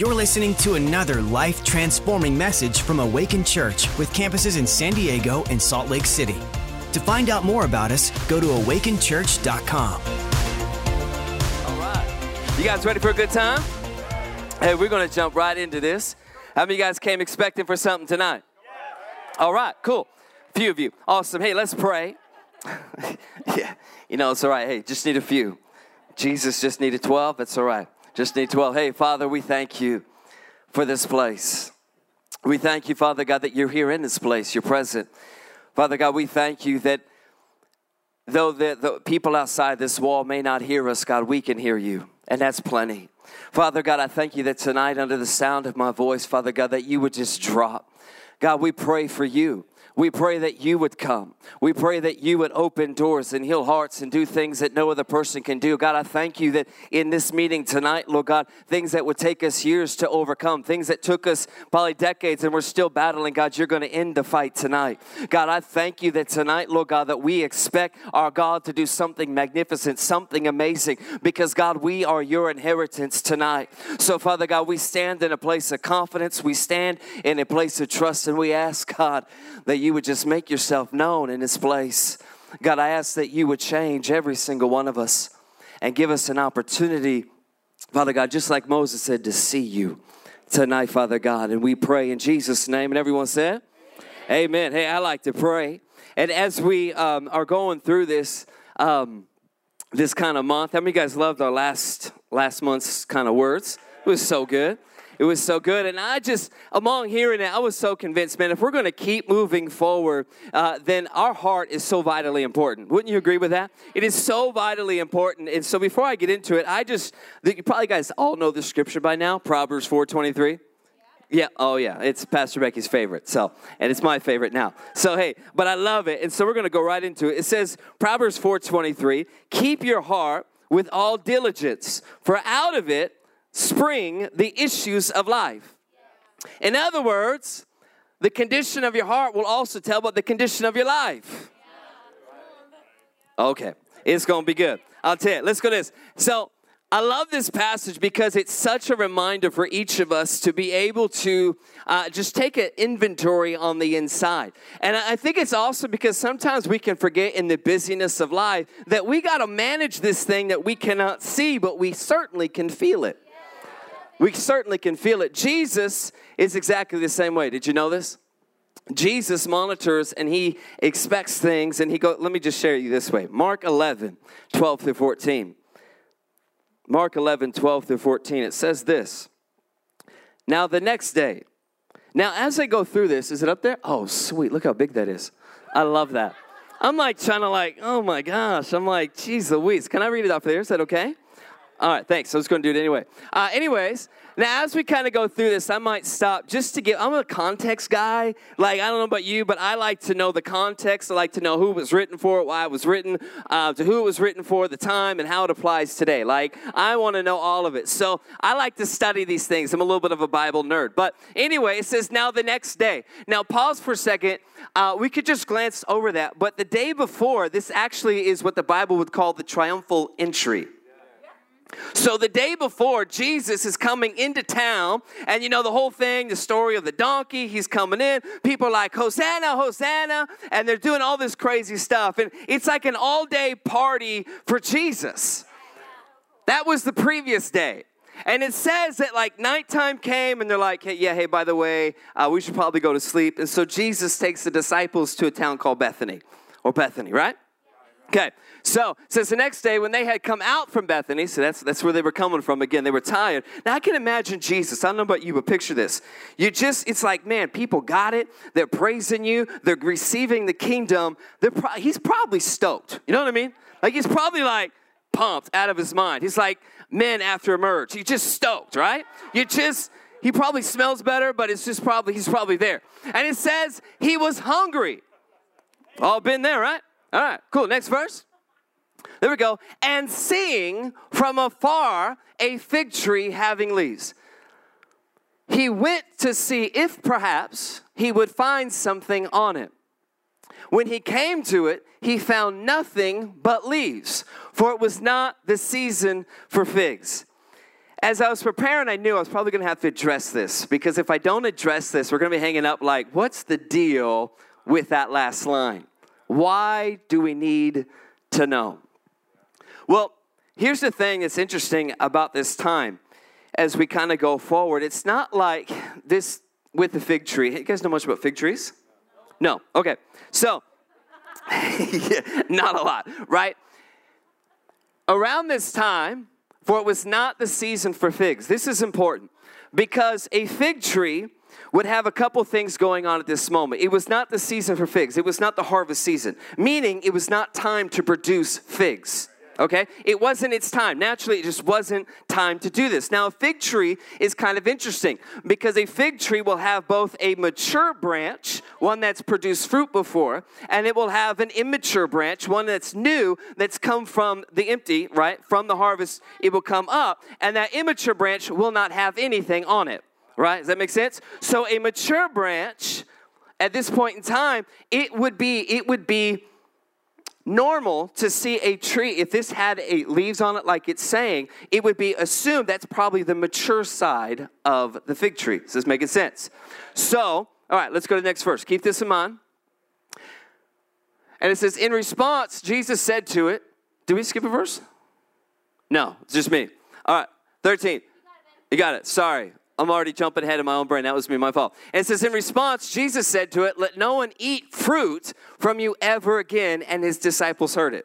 You're listening to another life transforming message from Awaken Church with campuses in San Diego and Salt Lake City. To find out more about us, go to awakenchurch.com. All right. You guys ready for a good time? Hey, we're going to jump right into this. How many of you guys came expecting for something tonight? All right, cool. A few of you. Awesome. Hey, let's pray. yeah, you know, it's all right. Hey, just need a few. Jesus just needed 12. That's all right. Just need 12. Hey, Father, we thank you for this place. We thank you, Father God, that you're here in this place. You're present. Father God, we thank you that though the, the people outside this wall may not hear us, God, we can hear you. And that's plenty. Father God, I thank you that tonight, under the sound of my voice, Father God, that you would just drop. God, we pray for you. We pray that you would come. We pray that you would open doors and heal hearts and do things that no other person can do. God, I thank you that in this meeting tonight, Lord God, things that would take us years to overcome, things that took us probably decades and we're still battling, God, you're going to end the fight tonight. God, I thank you that tonight, Lord God, that we expect our God to do something magnificent, something amazing, because God, we are your inheritance tonight. So, Father God, we stand in a place of confidence, we stand in a place of trust, and we ask, God, that you would just make yourself known in this place. God, I ask that you would change every single one of us and give us an opportunity, Father God, just like Moses said, to see you tonight, Father God. And we pray in Jesus' name. And everyone said, Amen. Amen. Hey, I like to pray. And as we um, are going through this, um, this kind of month, how many of you guys loved our last last month's kind of words? It was so good. It was so good. And I just, among hearing it, I was so convinced, man, if we're going to keep moving forward, uh, then our heart is so vitally important. Wouldn't you agree with that? It is so vitally important. And so before I get into it, I just, you probably guys all know the scripture by now, Proverbs 423. Yeah, oh yeah, it's Pastor Becky's favorite. So, and it's my favorite now. So, hey, but I love it. And so we're going to go right into it. It says Proverbs 4:23, "Keep your heart with all diligence, for out of it spring the issues of life." In other words, the condition of your heart will also tell about the condition of your life. Okay, it's to be good. I'll tell you. Let's go to this. So, I love this passage because it's such a reminder for each of us to be able to uh, just take an inventory on the inside. And I think it's also because sometimes we can forget in the busyness of life that we got to manage this thing that we cannot see, but we certainly can feel it. We certainly can feel it. Jesus is exactly the same way. Did you know this? Jesus monitors and he expects things and he go let me just share you this way. Mark 11, 12 through 14. Mark 11, 12 through 14, it says this. Now, the next day, now as I go through this, is it up there? Oh, sweet. Look how big that is. I love that. I'm like trying to like, oh my gosh. I'm like, geez Louise. Can I read it off there? Is that okay? All right, thanks. I was going to do it anyway. Uh, anyways, now as we kind of go through this, I might stop just to give. I'm a context guy. Like I don't know about you, but I like to know the context. I like to know who it was written for, why it was written, uh, to who it was written for, the time, and how it applies today. Like I want to know all of it. So I like to study these things. I'm a little bit of a Bible nerd. But anyway, it says now the next day. Now pause for a second. Uh, we could just glance over that, but the day before, this actually is what the Bible would call the triumphal entry. So the day before, Jesus is coming into town, and you know the whole thing, the story of the donkey, he's coming in. People are like, Hosanna, Hosanna, and they're doing all this crazy stuff. And it's like an all day party for Jesus. That was the previous day. And it says that like nighttime came, and they're like, hey, yeah, hey, by the way, uh, we should probably go to sleep. And so Jesus takes the disciples to a town called Bethany, or Bethany, right? Okay, so says the next day when they had come out from Bethany, so that's that's where they were coming from again. They were tired. Now I can imagine Jesus. I don't know about you, but picture this. You just it's like man, people got it. They're praising you. They're receiving the kingdom. They're pro- he's probably stoked. You know what I mean? Like he's probably like pumped out of his mind. He's like men after a merge. He's just stoked, right? You just he probably smells better, but it's just probably he's probably there. And it says he was hungry. All been there, right? All right, cool. Next verse. There we go. And seeing from afar a fig tree having leaves, he went to see if perhaps he would find something on it. When he came to it, he found nothing but leaves, for it was not the season for figs. as I was preparing, I knew I was probably going to have to address this because if I don't address this, we're going to be hanging up like, what's the deal with that last line? Why do we need to know? Well, here's the thing that's interesting about this time as we kind of go forward. It's not like this with the fig tree. You guys know much about fig trees? No. Okay. So, not a lot, right? Around this time, for it was not the season for figs. This is important because a fig tree would have a couple things going on at this moment. It was not the season for figs, it was not the harvest season, meaning it was not time to produce figs okay? It wasn't its time. Naturally, it just wasn't time to do this. Now, a fig tree is kind of interesting because a fig tree will have both a mature branch, one that's produced fruit before, and it will have an immature branch, one that's new, that's come from the empty, right? From the harvest, it will come up, and that immature branch will not have anything on it, right? Does that make sense? So, a mature branch at this point in time, it would be, it would be, normal to see a tree if this had a leaves on it like it's saying it would be assumed that's probably the mature side of the fig tree. Does this making sense? So all right let's go to the next verse. Keep this in mind. And it says in response jesus said to it do we skip a verse? No it's just me. All right 13 you got it. Sorry I'm already jumping ahead in my own brain. That was me, my fault. And it says, in response, Jesus said to it, Let no one eat fruit from you ever again. And his disciples heard it.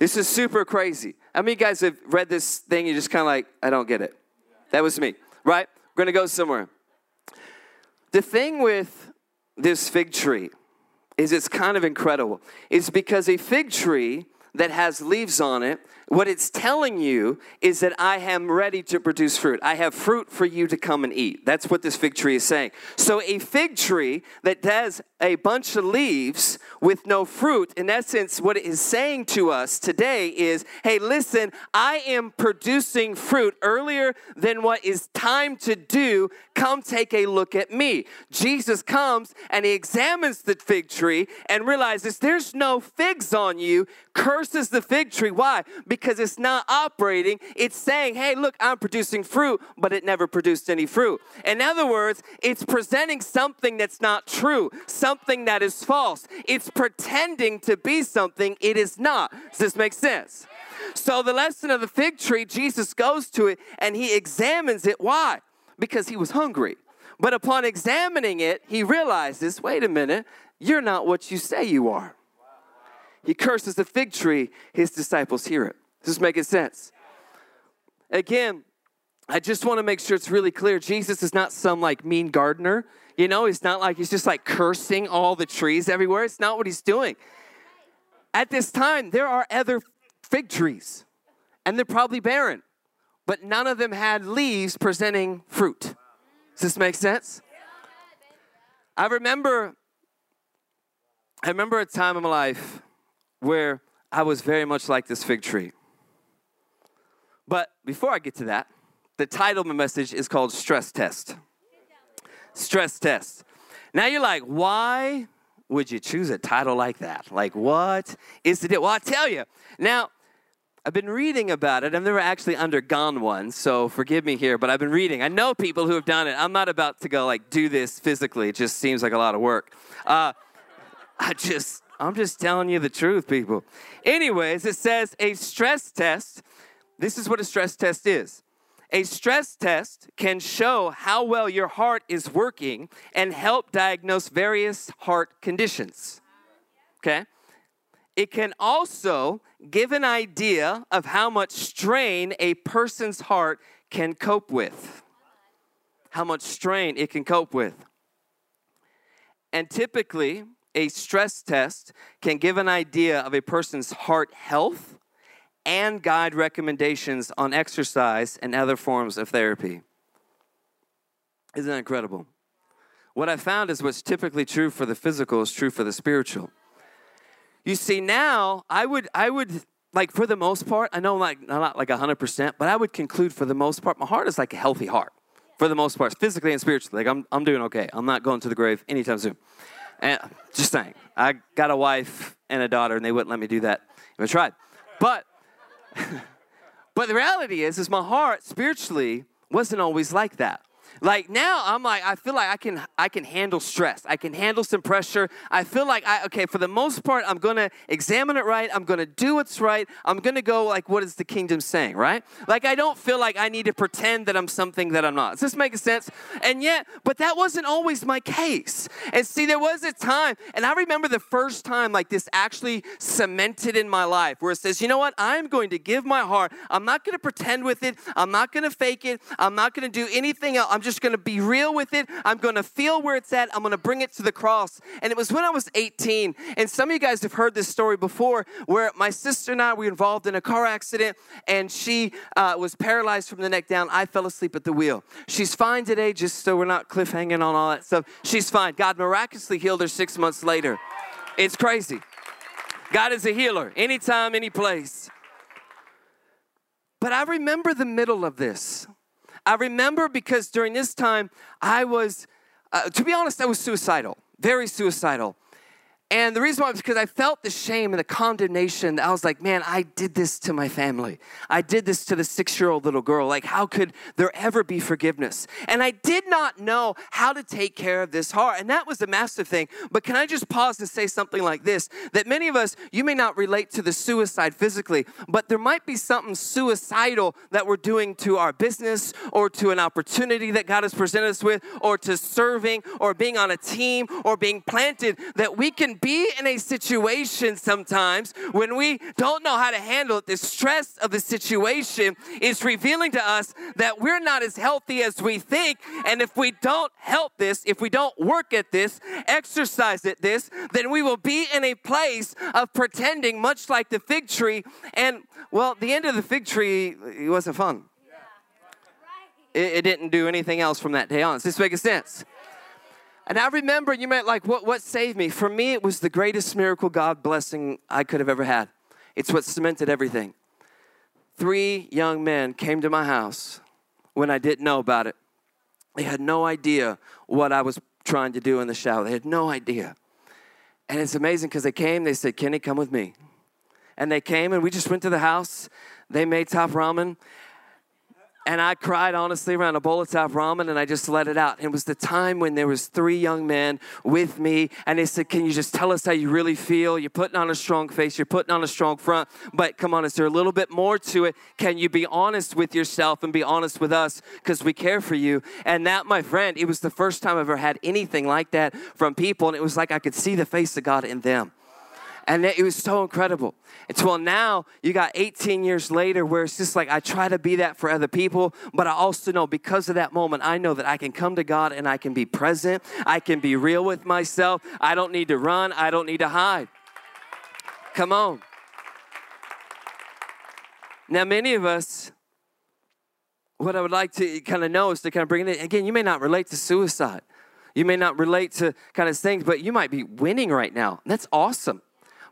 This is super crazy. How many guys have read this thing? You're just kind of like, I don't get it. That was me, right? We're going to go somewhere. The thing with this fig tree is it's kind of incredible. It's because a fig tree that has leaves on it what it's telling you is that I am ready to produce fruit. I have fruit for you to come and eat. That's what this fig tree is saying. So, a fig tree that has a bunch of leaves with no fruit, in essence, what it is saying to us today is hey, listen, I am producing fruit earlier than what is time to do. Come take a look at me. Jesus comes and he examines the fig tree and realizes there's no figs on you, curses the fig tree. Why? because it's not operating. It's saying, hey, look, I'm producing fruit, but it never produced any fruit. In other words, it's presenting something that's not true, something that is false. It's pretending to be something it is not. Does this make sense? So, the lesson of the fig tree, Jesus goes to it and he examines it. Why? Because he was hungry. But upon examining it, he realizes wait a minute, you're not what you say you are. He curses the fig tree, his disciples hear it. Does this making sense? Again, I just want to make sure it's really clear. Jesus is not some like mean gardener. You know, he's not like he's just like cursing all the trees everywhere. It's not what he's doing. At this time, there are other fig trees, and they're probably barren, but none of them had leaves presenting fruit. Does this make sense? I remember I remember a time in my life where I was very much like this fig tree. But before I get to that, the title of my message is called Stress Test. Stress Test. Now you're like, why would you choose a title like that? Like, what is the deal? Well, i tell you. Now, I've been reading about it. I've never actually undergone one, so forgive me here, but I've been reading. I know people who have done it. I'm not about to go like do this physically. It just seems like a lot of work. Uh, I just, I'm just telling you the truth, people. Anyways, it says a stress test this is what a stress test is. A stress test can show how well your heart is working and help diagnose various heart conditions. Okay? It can also give an idea of how much strain a person's heart can cope with. How much strain it can cope with. And typically, a stress test can give an idea of a person's heart health and guide recommendations on exercise and other forms of therapy. Isn't that incredible? What I found is what's typically true for the physical is true for the spiritual. You see, now I would, I would, like for the most part, I know like not like hundred percent, but I would conclude for the most part, my heart is like a healthy heart. For the most part, physically and spiritually, like I'm, I'm doing okay. I'm not going to the grave anytime soon. And just saying, I got a wife and a daughter, and they wouldn't let me do that if I tried. But but the reality is, is my heart spiritually wasn't always like that. Like now I'm like I feel like I can I can handle stress. I can handle some pressure. I feel like I okay, for the most part I'm going to examine it right. I'm going to do what's right. I'm going to go like what is the kingdom saying, right? Like I don't feel like I need to pretend that I'm something that I'm not. Does this make sense? And yet, but that wasn't always my case. And see there was a time and I remember the first time like this actually cemented in my life where it says, "You know what? I'm going to give my heart. I'm not going to pretend with it. I'm not going to fake it. I'm not going to do anything else. I'm just going to be real with it. I'm going to feel where it's at. I'm going to bring it to the cross. And it was when I was 18. And some of you guys have heard this story before where my sister and I were involved in a car accident and she uh, was paralyzed from the neck down. I fell asleep at the wheel. She's fine today, just so we're not cliffhanging on all that stuff. She's fine. God miraculously healed her six months later. It's crazy. God is a healer anytime, any place. But I remember the middle of this. I remember because during this time, I was, uh, to be honest, I was suicidal, very suicidal. And the reason why was because I felt the shame and the condemnation. I was like, man, I did this to my family. I did this to the six year old little girl. Like, how could there ever be forgiveness? And I did not know how to take care of this heart. And that was a massive thing. But can I just pause and say something like this? That many of us, you may not relate to the suicide physically, but there might be something suicidal that we're doing to our business or to an opportunity that God has presented us with or to serving or being on a team or being planted that we can be in a situation sometimes when we don't know how to handle it. The stress of the situation is revealing to us that we're not as healthy as we think. And if we don't help this, if we don't work at this, exercise at this, then we will be in a place of pretending, much like the fig tree. And well, the end of the fig tree it wasn't fun. It, it didn't do anything else from that day on. Does this make sense? And I remember, you might like, what, what saved me? For me, it was the greatest miracle God blessing I could have ever had. It's what cemented everything. Three young men came to my house when I didn't know about it. They had no idea what I was trying to do in the shower. They had no idea. And it's amazing because they came, they said, Kenny, come with me. And they came and we just went to the house. They made top ramen and I cried honestly around a bowl of top ramen and I just let it out. It was the time when there was three young men with me and they said, Can you just tell us how you really feel? You're putting on a strong face, you're putting on a strong front, but come on, is there a little bit more to it? Can you be honest with yourself and be honest with us? Because we care for you. And that, my friend, it was the first time I've ever had anything like that from people. And it was like I could see the face of God in them. And it was so incredible. Until now, you got 18 years later where it's just like I try to be that for other people, but I also know because of that moment, I know that I can come to God and I can be present. I can be real with myself. I don't need to run, I don't need to hide. Come on. Now, many of us, what I would like to kind of know is to kind of bring it in. Again, you may not relate to suicide. You may not relate to kind of things, but you might be winning right now. That's awesome.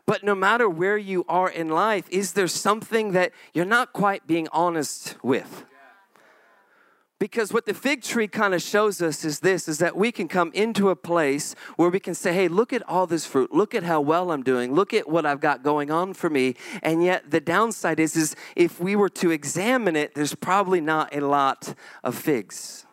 But no matter where you are in life, is there something that you're not quite being honest with? Because what the fig tree kind of shows us is this is that we can come into a place where we can say, hey, look at all this fruit. Look at how well I'm doing. Look at what I've got going on for me. And yet the downside is, is if we were to examine it, there's probably not a lot of figs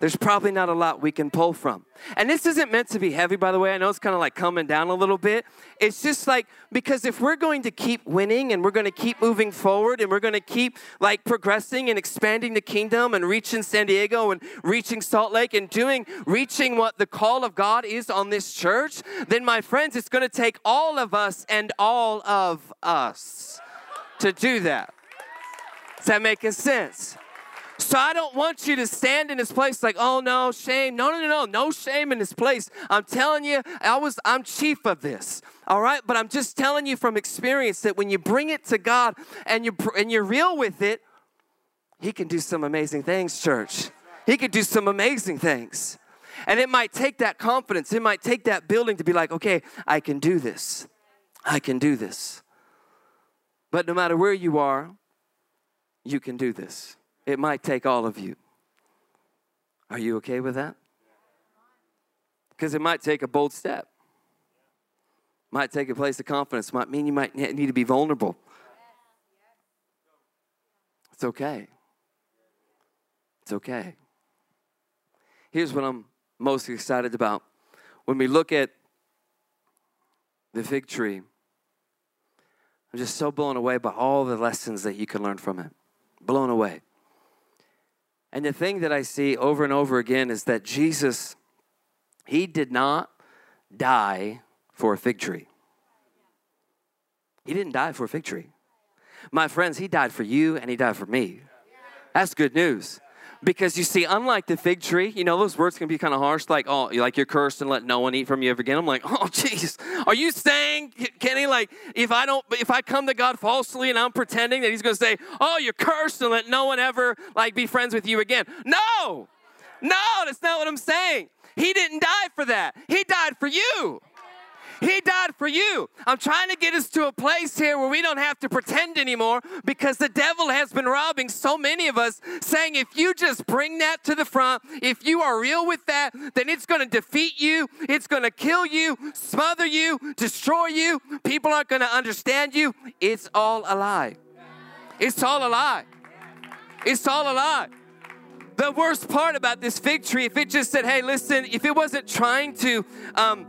there's probably not a lot we can pull from. And this isn't meant to be heavy, by the way. I know it's kind of like coming down a little bit. It's just like, because if we're going to keep winning and we're going to keep moving forward and we're going to keep like progressing and expanding the kingdom and reaching San Diego and reaching Salt Lake and doing, reaching what the call of God is on this church, then my friends, it's going to take all of us and all of us to do that. Is that making sense? So I don't want you to stand in this place like, oh no, shame. No, no, no, no, no shame in this place. I'm telling you, I was, I'm chief of this. All right, but I'm just telling you from experience that when you bring it to God and you and you're real with it, He can do some amazing things, church. He could do some amazing things. And it might take that confidence, it might take that building to be like, okay, I can do this. I can do this. But no matter where you are, you can do this. It might take all of you. Are you okay with that? Because it might take a bold step. Might take a place of confidence. Might mean you might need to be vulnerable. It's okay. It's okay. Here's what I'm most excited about. When we look at the fig tree, I'm just so blown away by all the lessons that you can learn from it. Blown away. And the thing that I see over and over again is that Jesus, he did not die for a fig tree. He didn't die for a fig tree. My friends, he died for you and he died for me. That's good news. Because you see, unlike the fig tree, you know, those words can be kind of harsh, like, oh, like you're cursed and let no one eat from you ever again. I'm like, oh, jeez. Are you saying, Kenny, like, if I don't, if I come to God falsely and I'm pretending that he's going to say, oh, you're cursed and let no one ever, like, be friends with you again? No, no, that's not what I'm saying. He didn't die for that. He died for you. He died for you. I'm trying to get us to a place here where we don't have to pretend anymore because the devil has been robbing so many of us, saying if you just bring that to the front, if you are real with that, then it's going to defeat you, it's going to kill you, smother you, destroy you. People aren't going to understand you. It's all a lie. It's all a lie. It's all a lie. The worst part about this fig tree, if it just said, hey, listen, if it wasn't trying to um,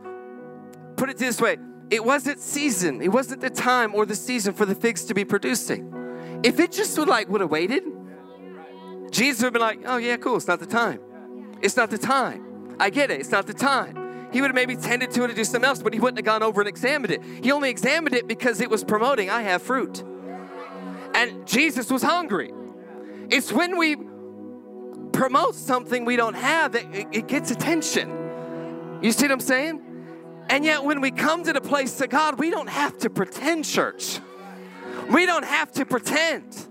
put it this way it wasn't season, it wasn't the time or the season for the figs to be producing. If it just would like would have waited, Jesus would have been like, oh yeah, cool, it's not the time. It's not the time. I get it, it's not the time. He would have maybe tended to it to do something else, but he wouldn't have gone over and examined it. He only examined it because it was promoting, I have fruit. And Jesus was hungry. It's when we promote something we don't have that it, it gets attention. You see what I'm saying? And yet, when we come to the place of God, we don't have to pretend, church. We don't have to pretend.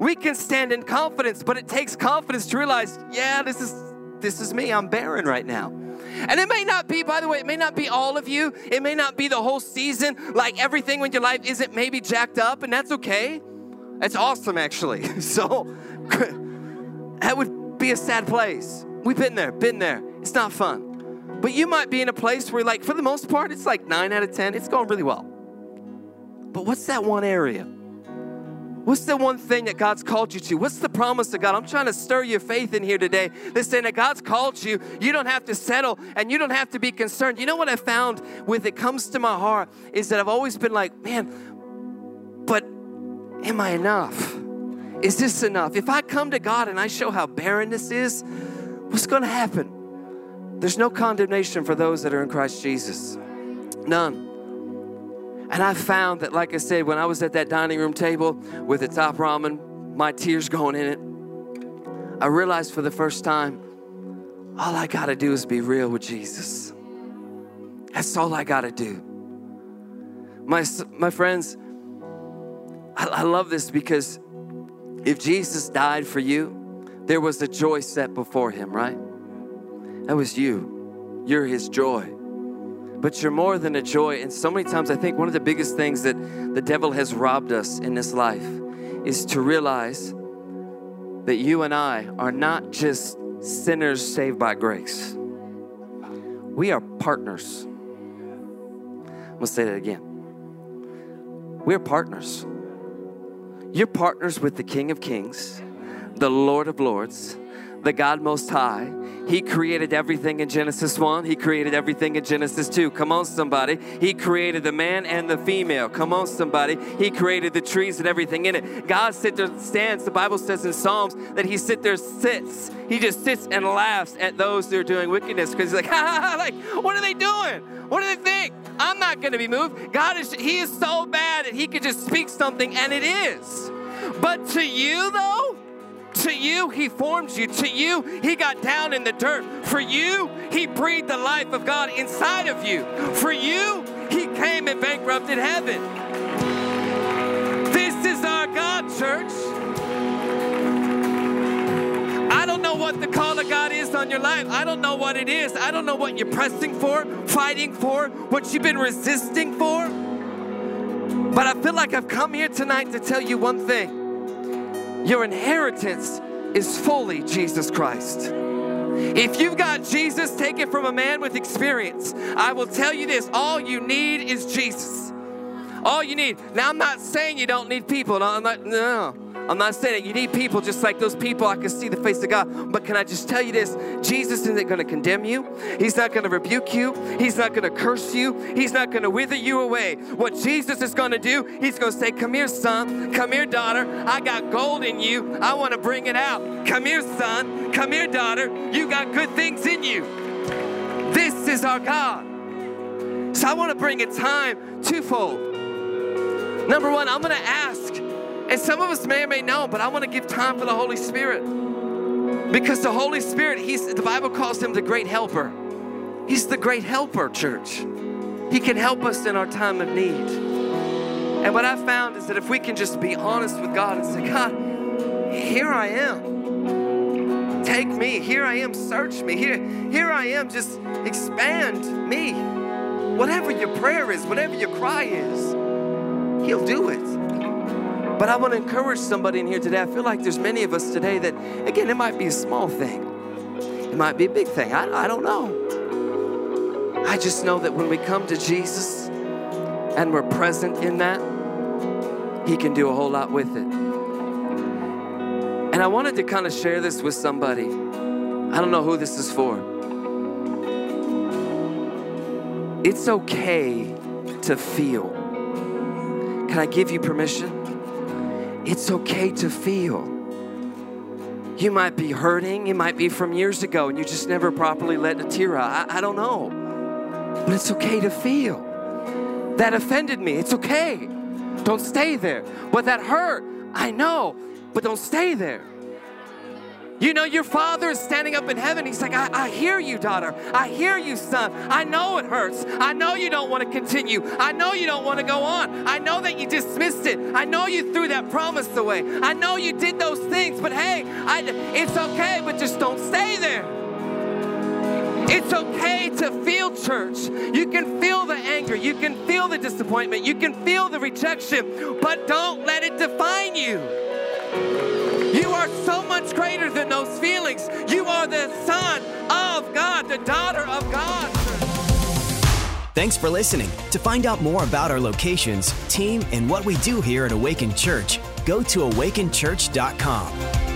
We can stand in confidence, but it takes confidence to realize, yeah, this is this is me. I'm barren right now. And it may not be, by the way, it may not be all of you. It may not be the whole season. Like everything in your life isn't maybe jacked up, and that's okay. That's awesome, actually. So that would be a sad place. We've been there, been there. It's not fun. But you might be in a place where, like, for the most part, it's like nine out of 10. It's going really well. But what's that one area? What's the one thing that God's called you to? What's the promise of God? I'm trying to stir your faith in here today. This saying that God's called you. You don't have to settle and you don't have to be concerned. You know what I found with it comes to my heart is that I've always been like, man, but am I enough? Is this enough? If I come to God and I show how barren this is, what's going to happen? There's no condemnation for those that are in Christ Jesus. None. And I found that, like I said, when I was at that dining room table with the top ramen, my tears going in it, I realized for the first time, all I got to do is be real with Jesus. That's all I got to do. My, my friends, I, I love this because if Jesus died for you, there was a joy set before him, right? That was you. You're His joy. But you're more than a joy. And so many times, I think one of the biggest things that the devil has robbed us in this life is to realize that you and I are not just sinners saved by grace, we are partners. I'm gonna say that again. We're partners. You're partners with the King of Kings, the Lord of Lords, the God Most High. He created everything in Genesis 1. He created everything in Genesis 2. Come on, somebody. He created the man and the female. Come on, somebody. He created the trees and everything in it. God sit there, stands. The Bible says in Psalms that He sit there, sits. He just sits and laughs at those that are doing wickedness because He's like, ha, ha, ha, like, what are they doing? What do they think? I'm not going to be moved. God is, He is so bad that He could just speak something and it is. But to you, though, to you, He formed you. To you, He got down in the dirt. For you, He breathed the life of God inside of you. For you, He came and bankrupted heaven. This is our God, church. I don't know what the call of God is on your life. I don't know what it is. I don't know what you're pressing for, fighting for, what you've been resisting for. But I feel like I've come here tonight to tell you one thing your inheritance is fully Jesus Christ. If you've got Jesus, take it from a man with experience. I will tell you this all you need is Jesus. All you need. Now, I'm not saying you don't need people. No, not, no. I'm not saying that you need people just like those people. I can see the face of God. But can I just tell you this? Jesus isn't going to condemn you. He's not going to rebuke you. He's not going to curse you. He's not going to wither you away. What Jesus is going to do, He's going to say, Come here, son. Come here, daughter. I got gold in you. I want to bring it out. Come here, son. Come here, daughter. You got good things in you. This is our God. So I want to bring a time twofold. Number one, I'm going to ask, and some of us may or may know, but I want to give time for the Holy Spirit. Because the Holy Spirit, he's, the Bible calls him the great helper. He's the great helper, church. He can help us in our time of need. And what I found is that if we can just be honest with God and say, God, here I am. Take me. Here I am. Search me. Here, here I am. Just expand me. Whatever your prayer is, whatever your cry is, He'll do it. But I want to encourage somebody in here today. I feel like there's many of us today that, again, it might be a small thing, it might be a big thing. I, I don't know. I just know that when we come to Jesus and we're present in that, He can do a whole lot with it. And I wanted to kind of share this with somebody. I don't know who this is for. It's okay to feel. Can I give you permission? It's okay to feel. You might be hurting, it might be from years ago, and you just never properly let a tear out. I, I don't know. But it's okay to feel. That offended me. It's okay. Don't stay there. But that hurt, I know, but don't stay there. You know, your father is standing up in heaven. He's like, I, I, hear you, daughter. I hear you, son. I know it hurts. I know you don't want to continue. I know you don't want to go on. I know that you dismissed it. I know you threw that promise away. I know you did those things, but hey, I, it's okay, but just don't stay there. It's okay to feel church. You can feel the anger. You can feel the disappointment. You can feel the rejection, but don't let it define you. You are so much greater than those feelings. You are the son of God, the daughter of God. Thanks for listening. To find out more about our locations, team, and what we do here at Awaken Church, go to awakenchurch.com.